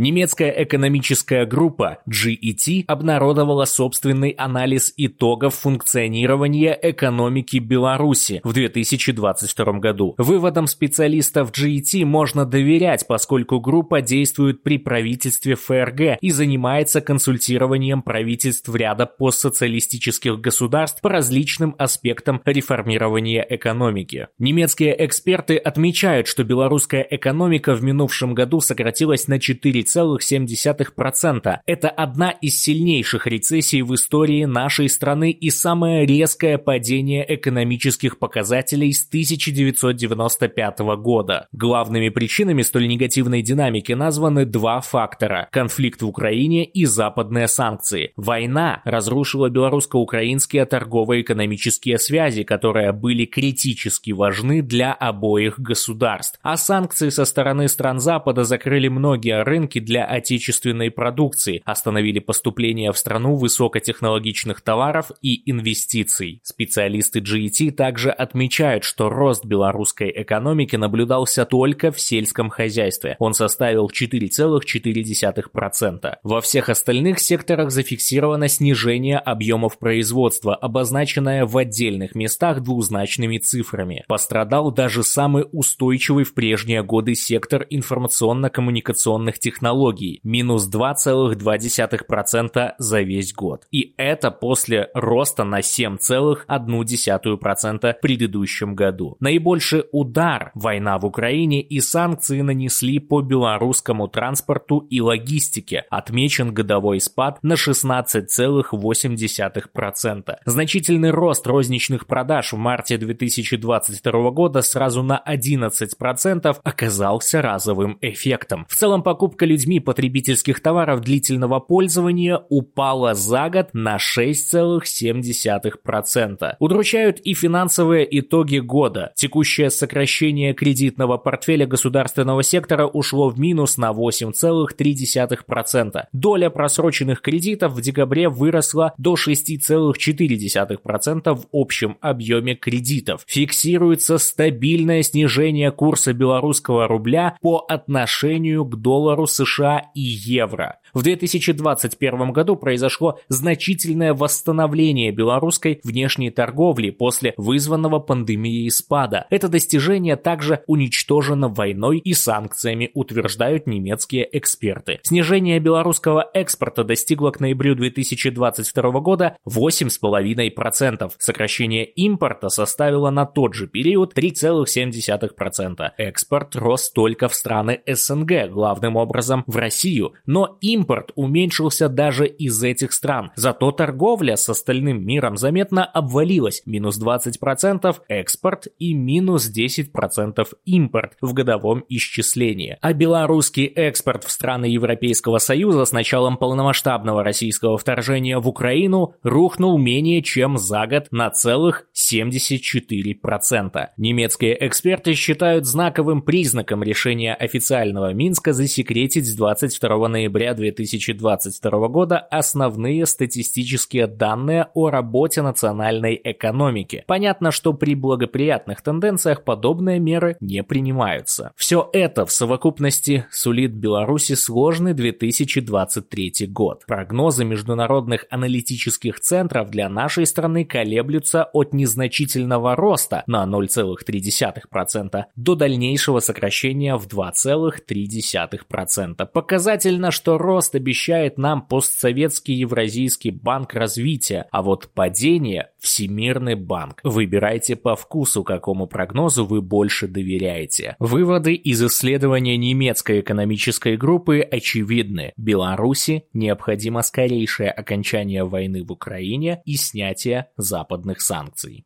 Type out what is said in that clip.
Немецкая экономическая группа GET обнародовала собственный анализ итогов функционирования экономики Беларуси в 2022 году. Выводам специалистов GET можно доверять, поскольку группа действует при правительстве ФРГ и занимается консультированием правительств ряда постсоциалистических государств по различным аспектам реформирования экономики. Немецкие эксперты отмечают, что белорусская экономика в минувшем году сократилась на 4 3,7%. Это одна из сильнейших рецессий в истории нашей страны и самое резкое падение экономических показателей с 1995 года. Главными причинами столь негативной динамики названы два фактора – конфликт в Украине и западные санкции. Война разрушила белорусско-украинские торгово-экономические связи, которые были критически важны для обоих государств. А санкции со стороны стран Запада закрыли многие рынки рынки для отечественной продукции, остановили поступление в страну высокотехнологичных товаров и инвестиций. Специалисты GET также отмечают, что рост белорусской экономики наблюдался только в сельском хозяйстве. Он составил 4,4%. Во всех остальных секторах зафиксировано снижение объемов производства, обозначенное в отдельных местах двузначными цифрами. Пострадал даже самый устойчивый в прежние годы сектор информационно-коммуникационных технологий технологий, минус 2,2% за весь год. И это после роста на 7,1% в предыдущем году. Наибольший удар война в Украине и санкции нанесли по белорусскому транспорту и логистике. Отмечен годовой спад на 16,8%. Значительный рост розничных продаж в марте 2022 года сразу на 11% оказался разовым эффектом. В целом покупка людьми потребительских товаров длительного пользования упала за год на 6,7%. Удручают и финансовые итоги года. Текущее сокращение кредитного портфеля государственного сектора ушло в минус на 8,3%. Доля просроченных кредитов в декабре выросла до 6,4% в общем объеме кредитов. Фиксируется стабильное снижение курса белорусского рубля по отношению к доллару США и евро. В 2021 году произошло значительное восстановление белорусской внешней торговли после вызванного пандемией спада. Это достижение также уничтожено войной и санкциями, утверждают немецкие эксперты. Снижение белорусского экспорта достигло к ноябрю 2022 года 8,5%. Сокращение импорта составило на тот же период 3,7%. Экспорт рос только в страны СНГ, главным образом в Россию, но импорт уменьшился даже из этих стран. Зато торговля с остальным миром заметно обвалилась, минус 20% экспорт и минус 10% импорт в годовом исчислении. А белорусский экспорт в страны Европейского Союза с началом полномасштабного российского вторжения в Украину рухнул менее чем за год на целых 74%. Немецкие эксперты считают знаковым признаком решения официального Минска засекретить с 22 ноября 2022 года основные статистические данные о работе национальной экономики. Понятно, что при благоприятных тенденциях подобные меры не принимаются. Все это в совокупности сулит Беларуси сложный 2023 год. Прогнозы международных аналитических центров для нашей страны колеблются от незначительного роста на 0,3% до дальнейшего сокращения в 2,3%. Показательно, что рост обещает нам постсоветский Евразийский банк развития, а вот падение – Всемирный банк. Выбирайте по вкусу, какому прогнозу вы больше доверяете. Выводы из исследования немецкой экономической группы очевидны. Беларуси необходимо скорейшее окончание войны в Украине и снятие западных санкций.